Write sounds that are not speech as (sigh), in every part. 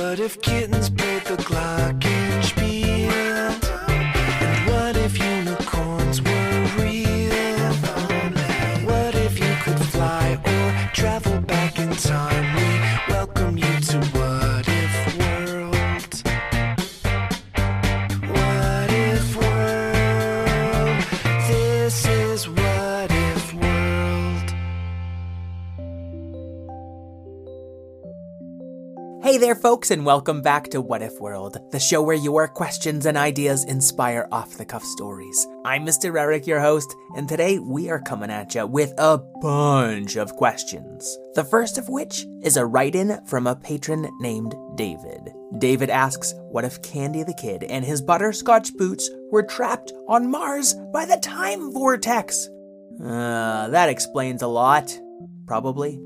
What if kittens played the glockenspiel? Folks, and welcome back to What If World, the show where your questions and ideas inspire off the cuff stories. I'm Mr. Eric, your host, and today we are coming at you with a bunch of questions. The first of which is a write in from a patron named David. David asks, What if Candy the Kid and his butterscotch boots were trapped on Mars by the time vortex? Uh, that explains a lot. Probably.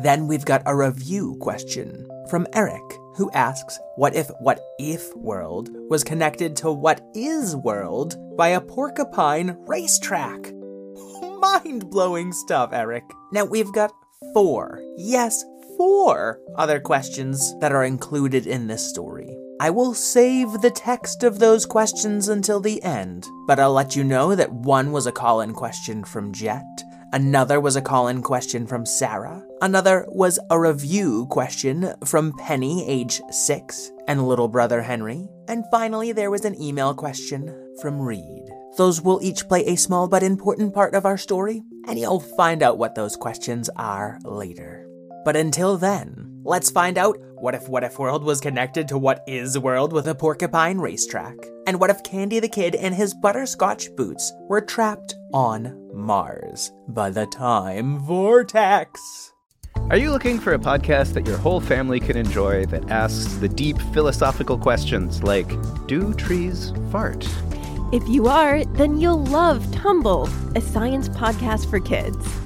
Then we've got a review question from Eric, who asks what if What If World was connected to What Is World by a porcupine racetrack? (laughs) Mind blowing stuff, Eric. Now we've got four, yes, four other questions that are included in this story. I will save the text of those questions until the end, but I'll let you know that one was a call in question from Jet. Another was a call in question from Sarah. Another was a review question from Penny, age six, and little brother Henry. And finally, there was an email question from Reed. Those will each play a small but important part of our story, and you'll find out what those questions are later. But until then, let's find out what if What If World was connected to What Is World with a porcupine racetrack? And what if Candy the Kid and his butterscotch boots were trapped on Mars by the time vortex? Are you looking for a podcast that your whole family can enjoy that asks the deep philosophical questions like Do trees fart? If you are, then you'll love Tumble, a science podcast for kids.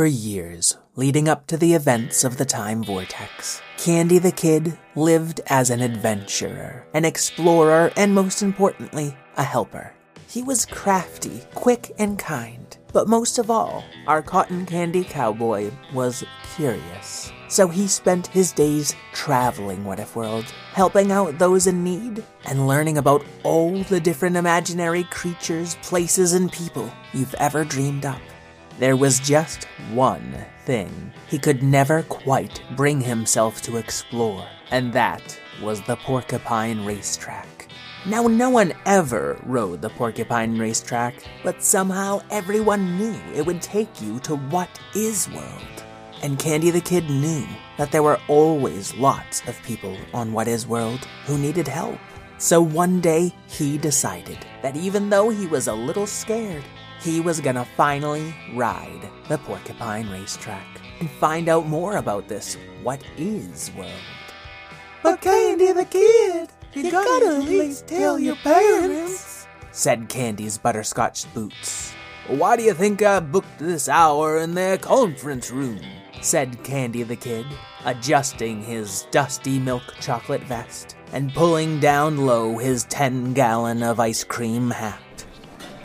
For years, leading up to the events of the Time Vortex, Candy the Kid lived as an adventurer, an explorer, and most importantly, a helper. He was crafty, quick, and kind. But most of all, our cotton candy cowboy was curious. So he spent his days traveling What If World, helping out those in need, and learning about all the different imaginary creatures, places, and people you've ever dreamed up. There was just one thing he could never quite bring himself to explore, and that was the Porcupine Racetrack. Now, no one ever rode the Porcupine Racetrack, but somehow everyone knew it would take you to What Is World. And Candy the Kid knew that there were always lots of people on What Is World who needed help. So one day, he decided that even though he was a little scared, he was gonna finally ride the Porcupine Racetrack and find out more about this what is world. But Candy the Kid, you gotta at least tell your parents. said Candy's butterscotch boots. Why do you think I booked this hour in their conference room? said Candy the Kid, adjusting his dusty milk chocolate vest and pulling down low his 10 gallon of ice cream hat.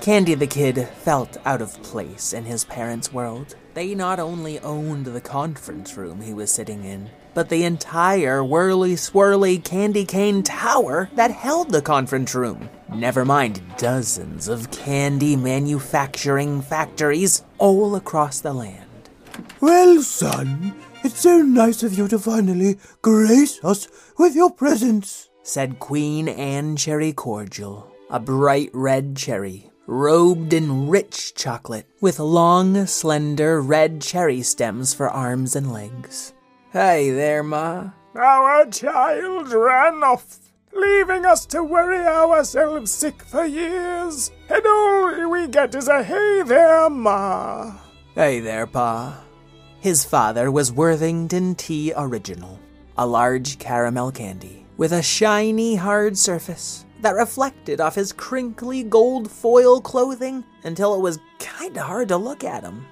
Candy the Kid felt out of place in his parents' world. They not only owned the conference room he was sitting in, but the entire whirly swirly candy cane tower that held the conference room. Never mind dozens of candy manufacturing factories all across the land. Well, son, it's so nice of you to finally grace us with your presence. said Queen Anne Cherry Cordial, a bright red cherry, robed in rich chocolate, with long, slender red cherry stems for arms and legs. Hey there, Ma. Our child ran off, leaving us to worry ourselves sick for years, and all we get is a hey there, ma. Hey there, Pa. His father was Worthington Tea Original, a large caramel candy with a shiny, hard surface that reflected off his crinkly gold foil clothing until it was kinda hard to look at him.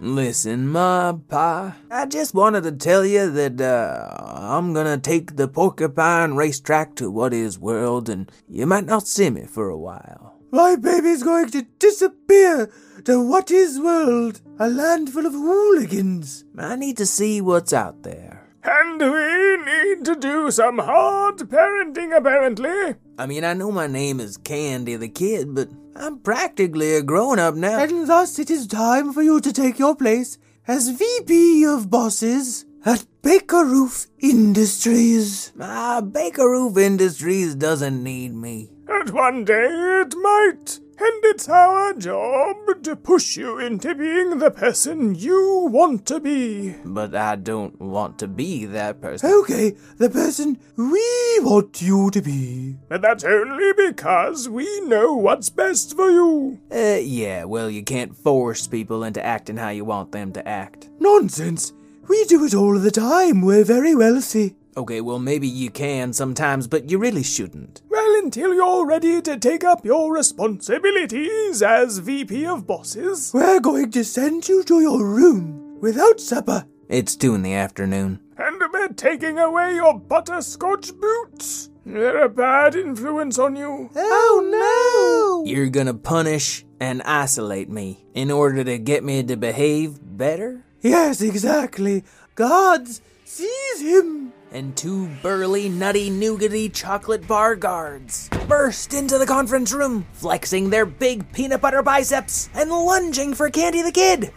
Listen, my Pa, I just wanted to tell you that uh, I'm gonna take the Porcupine racetrack to What Is World, and you might not see me for a while. My baby's going to disappear to what is world, a land full of hooligans. I need to see what's out there. And we need to do some hard parenting, apparently. I mean, I know my name is Candy the Kid, but I'm practically a grown up now. And thus it is time for you to take your place as VP of Bosses at Baker Roof Industries. Ah, Baker Roof Industries doesn't need me. And one day it might. And it's our job to push you into being the person you want to be. But I don't want to be that person. Okay, the person we want you to be. And that's only because we know what's best for you. Uh, yeah, well, you can't force people into acting how you want them to act. Nonsense. We do it all the time. We're very wealthy. Okay, well, maybe you can sometimes, but you really shouldn't. Well, until you're ready to take up your responsibilities as VP of Bosses. We're going to send you to your room without supper. It's two in the afternoon. And we're taking away your butterscotch boots. They're a bad influence on you. Oh no! You're gonna punish and isolate me in order to get me to behave better? Yes, exactly. Gods, seize him! And two burly, nutty, nougaty chocolate bar guards burst into the conference room, flexing their big peanut butter biceps and lunging for Candy the Kid.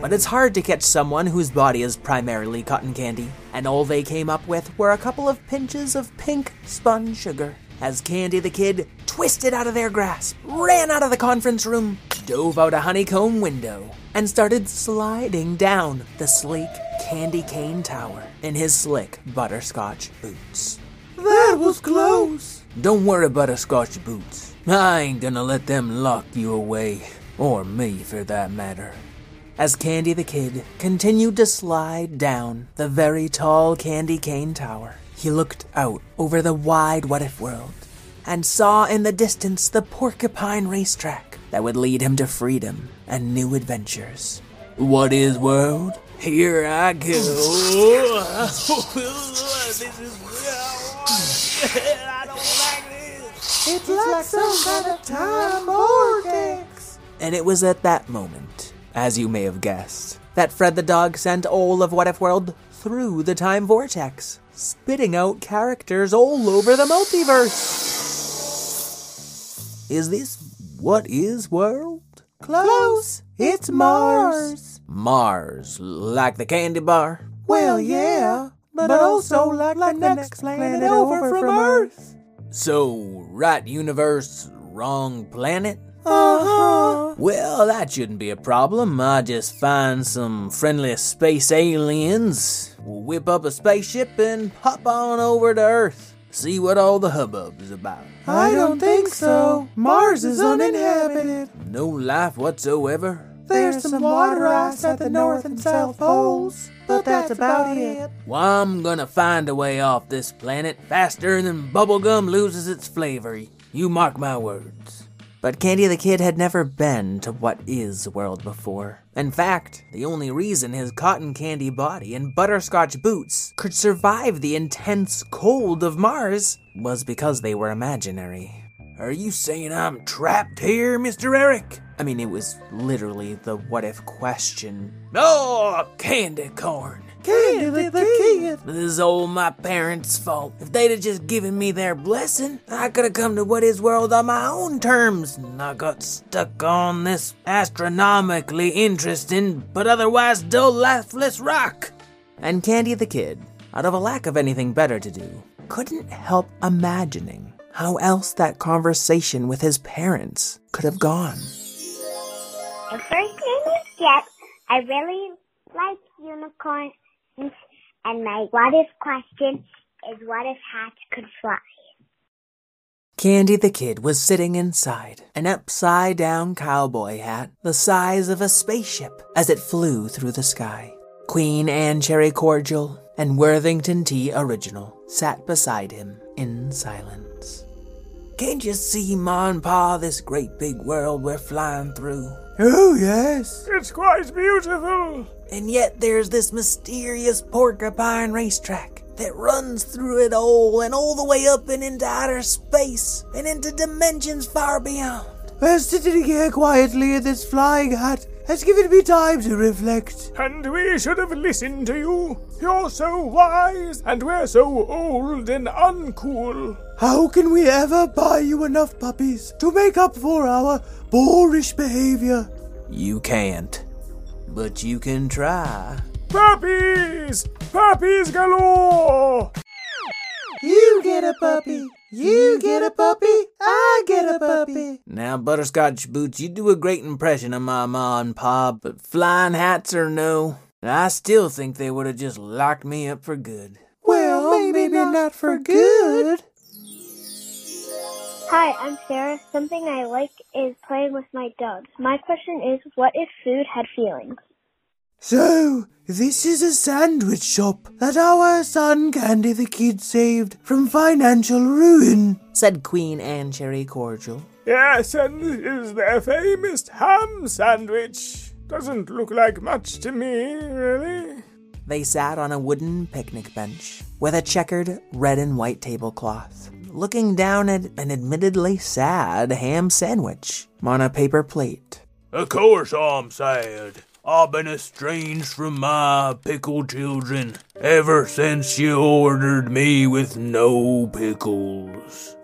but it's hard to catch someone whose body is primarily cotton candy, and all they came up with were a couple of pinches of pink spun sugar. As Candy the Kid twisted out of their grasp, ran out of the conference room, dove out a honeycomb window, and started sliding down the sleek candy cane tower in his slick butterscotch boots. That was close. Don't worry, butterscotch boots. I ain't gonna let them lock you away, or me for that matter. As Candy the Kid continued to slide down the very tall candy cane tower, he looked out over the wide what if world and saw in the distance the porcupine racetrack that would lead him to freedom and new adventures. What is world? Here I go. (laughs) this is I don't like this. It's like some kind of time vortex. And it was at that moment, as you may have guessed, that Fred the dog sent all of What If World through the time vortex, spitting out characters all over the multiverse. Is this What Is World? Close. It's Mars. Mars, like the candy bar? Well, yeah, but also like the next planet over from Earth. So, right universe, wrong planet? Uh huh. Well, that shouldn't be a problem. I just find some friendly space aliens, whip up a spaceship, and hop on over to Earth. See what all the hubbub is about. I don't think so. Mars is uninhabited. No life whatsoever. There's some water ice at the north and south poles, but that's about it. Well, I'm gonna find a way off this planet faster than bubblegum loses its flavor. You mark my words. But Candy the Kid had never been to what is world before. In fact, the only reason his cotton candy body and butterscotch boots could survive the intense cold of Mars was because they were imaginary. Are you saying I'm trapped here, Mr. Eric? I mean, it was literally the what if question. Oh, candy corn. Candy the Kid. This is all my parents' fault. If they'd have just given me their blessing, I could have come to what is world on my own terms. And I got stuck on this astronomically interesting, but otherwise dull, lifeless rock. And Candy the Kid, out of a lack of anything better to do, couldn't help imagining how else that conversation with his parents could have gone. Jet. I really like unicorns, and my what if question is what if hats could fly? Candy the Kid was sitting inside an upside down cowboy hat the size of a spaceship as it flew through the sky. Queen Anne Cherry Cordial and Worthington Tea Original sat beside him in silence. Can't you see, Ma and Pa, this great big world we're flying through? Oh, yes. It's quite beautiful. And yet there's this mysterious porcupine racetrack that runs through it all and all the way up and into outer space and into dimensions far beyond. Well, sitting here quietly in this flying hat has given me time to reflect. And we should have listened to you. You're so wise, and we're so old and uncool. How can we ever buy you enough puppies to make up for our boorish behavior? You can't. But you can try. Puppies! Puppies galore! You get a puppy. You get a puppy. I get a puppy. Now, Butterscotch Boots, you do a great impression of my ma and pa, but flying hats or no, I still think they would have just locked me up for good. Well, maybe, not for good. Hi, I'm Sarah. Something I like is playing with my dogs. My question is, what if food had feelings? So, this is a sandwich shop that our son Candy the Kid saved from financial ruin. Said Queen Anne Cherry Cordial. Yes, and this is their famous ham sandwich. Doesn't look like much to me, really. They sat on a wooden picnic bench with a checkered red and white tablecloth, looking down at an admittedly sad ham sandwich on a paper plate. Of course I'm sad. I've been estranged from my pickle children ever since you ordered me with no pickles.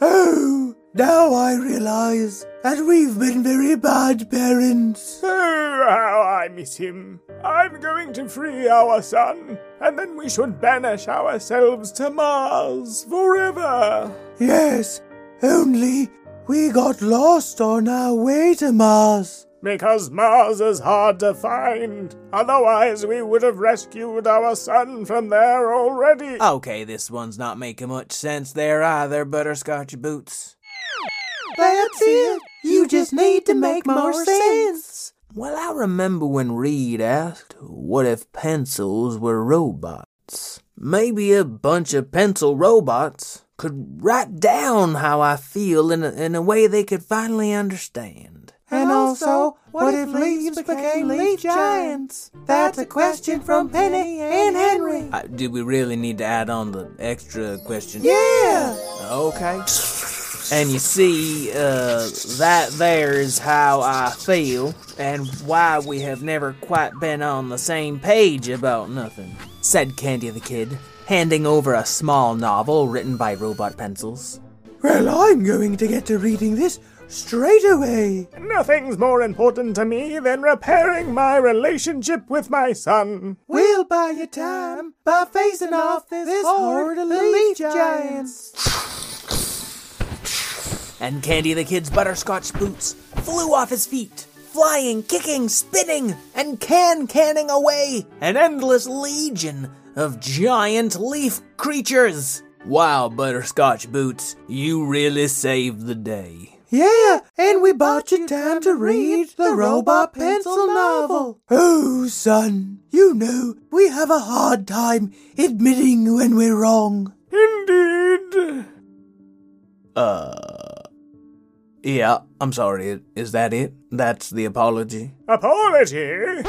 Oh, now I realize that we've been very bad parents. Oh, how I miss him. I'm going to free our son, and then we should banish ourselves to Mars forever. Yes, only we got lost on our way to Mars. Because Mars is hard to find. Otherwise, we would have rescued our son from there already. Okay, this one's not making much sense there either, Butterscotch Boots. That's it. You just need to make more sense. Well, I remember when Reed asked, what if pencils were robots? Maybe a bunch of pencil robots could write down how I feel in a, in a way they could finally understand. And also, what if leaves became leaf giants? That's a question from Penny and Henry. Uh, do we really need to add on the extra question? Yeah. Okay. And you see, uh, that there is how I feel, and why we have never quite been on the same page about nothing, said Candy the Kid, handing over a small novel written by robot pencils. Well, I'm going to get to reading this straight away. Nothing's more important to me than repairing my relationship with my son. We'll buy you time by facing off this horde of leaf giants. And Candy the Kid's butterscotch boots flew off his feet, flying, kicking, spinning, and can canning away an endless legion of giant leaf creatures. Wow, Butterscotch Boots, you really saved the day. Yeah, and we bought you time to read the robot pencil novel. Oh, son, you know, we have a hard time admitting when we're wrong. Indeed. Uh. Yeah, I'm sorry. Is that it? That's the apology? Apology?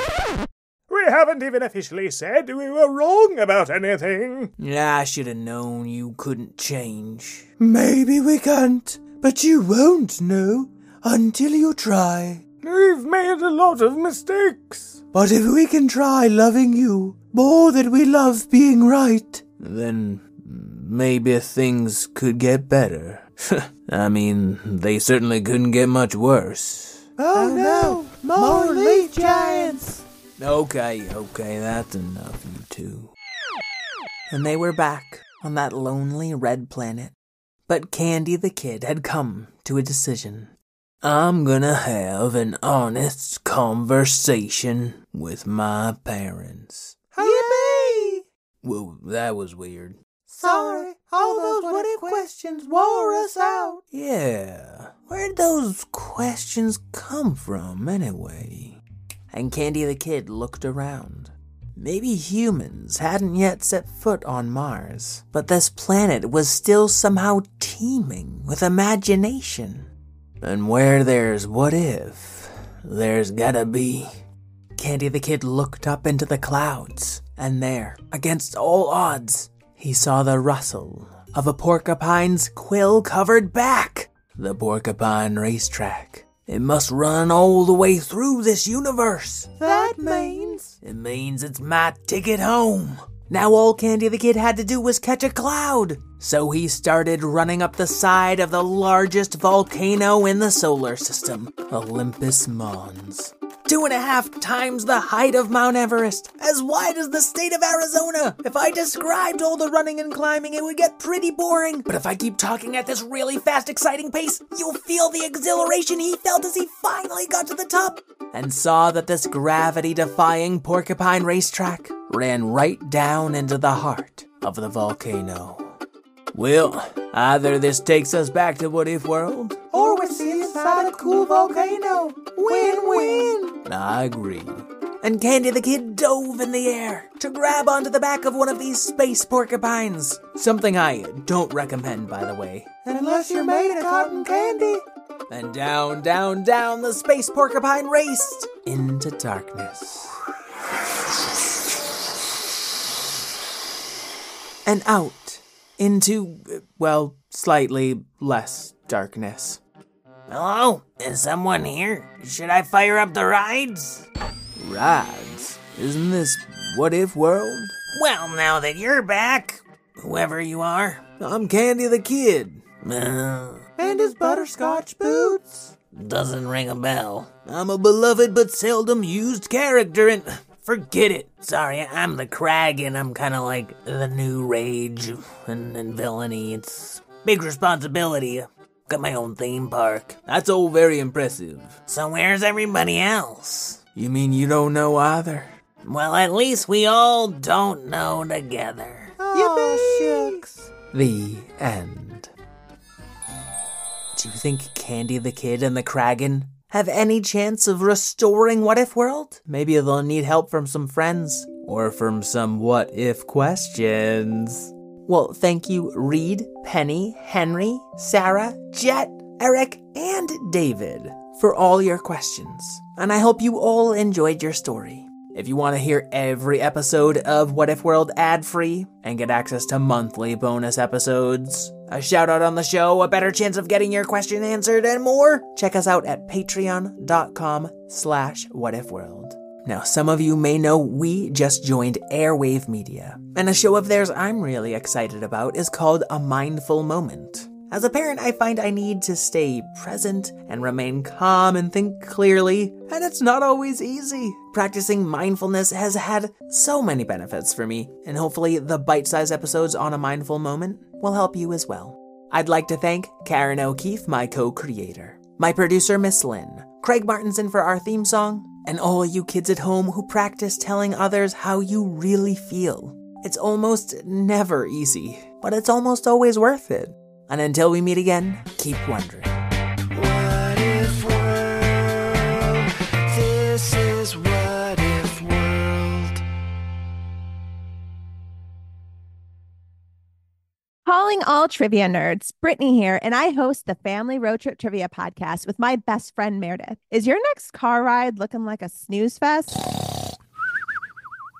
We haven't even officially said we were wrong about anything. I should have known you couldn't change. Maybe we can't, but you won't know until you try. We've made a lot of mistakes. But if we can try loving you more than we love being right, Then maybe things could get better. (laughs) I mean, they certainly couldn't get much worse. oh, oh no, more leaf giants! Okay, okay, that's enough, you two. And they were back on that lonely red planet. But Candy the Kid had come to a decision. I'm gonna have an honest conversation with my parents. Yippee! Well, that was weird. Sorry, all those what questions wore us out. Yeah, where'd those questions come from anyway? And Candy the Kid looked around. Maybe humans hadn't yet set foot on Mars, but this planet was still somehow teeming with imagination. And where there's what if, there's gotta be. Candy the Kid looked up into the clouds, and there, against all odds, he saw the rustle of a porcupine's quill covered back. The Porcupine Racetrack. It must run all the way through this universe. That means. It means it's my ticket home. Now all Candy the Kid had to do was catch a cloud. So he started running up the side of the largest volcano in the solar system, Olympus Mons. Two and a half times the height of Mount Everest, as wide as the state of Arizona. If I described all the running and climbing, it would get pretty boring. But if I keep talking at this really fast, exciting pace, you'll feel the exhilaration he felt as he finally got to the top and saw that this gravity defying porcupine racetrack ran right down into the heart of the volcano. Well, either this takes us back to What If World. Or we see inside a cool volcano. Win win! I agree. And Candy the Kid dove in the air to grab onto the back of one of these space porcupines. Something I don't recommend, by the way. Unless you're made of cotton candy. And down, down, down the space porcupine raced into darkness. And out into, well, slightly less darkness. Hello? Is someone here? Should I fire up the rides? Rides? Isn't this What If World? Well, now that you're back, whoever you are. I'm Candy the Kid. Uh, (laughs) And his butterscotch boots. doesn't ring a bell. I'm a beloved but seldom used character and Forget it. Sorry, I'm the Crag and I'm kind of like the new rage and, and villainy. It's big responsibility. Got my own theme park. that's all very impressive. So where's everybody else? You mean you don't know either? Well, at least we all don't know together. Yippee! shucks. The end. Do you think Candy the Kid and the Kragan have any chance of restoring What If World? Maybe they'll need help from some friends. Or from some what if questions? Well, thank you, Reed, Penny, Henry, Sarah, Jet, Eric, and David, for all your questions. And I hope you all enjoyed your story. If you want to hear every episode of What If World ad free and get access to monthly bonus episodes, a shout out on the show, a better chance of getting your question answered, and more, check us out at patreon.com slash whatifworld. Now, some of you may know we just joined Airwave Media, and a show of theirs I'm really excited about is called A Mindful Moment. As a parent, I find I need to stay present and remain calm and think clearly, and it's not always easy. Practicing mindfulness has had so many benefits for me, and hopefully, the bite sized episodes on a mindful moment will help you as well. I'd like to thank Karen O'Keeffe, my co creator, my producer, Miss Lynn, Craig Martinson for our theme song, and all you kids at home who practice telling others how you really feel. It's almost never easy, but it's almost always worth it. And until we meet again, keep wondering. What if world? This is what if world. Calling all trivia nerds, Brittany here, and I host the Family Road Trip Trivia Podcast with my best friend Meredith. Is your next car ride looking like a snooze fest?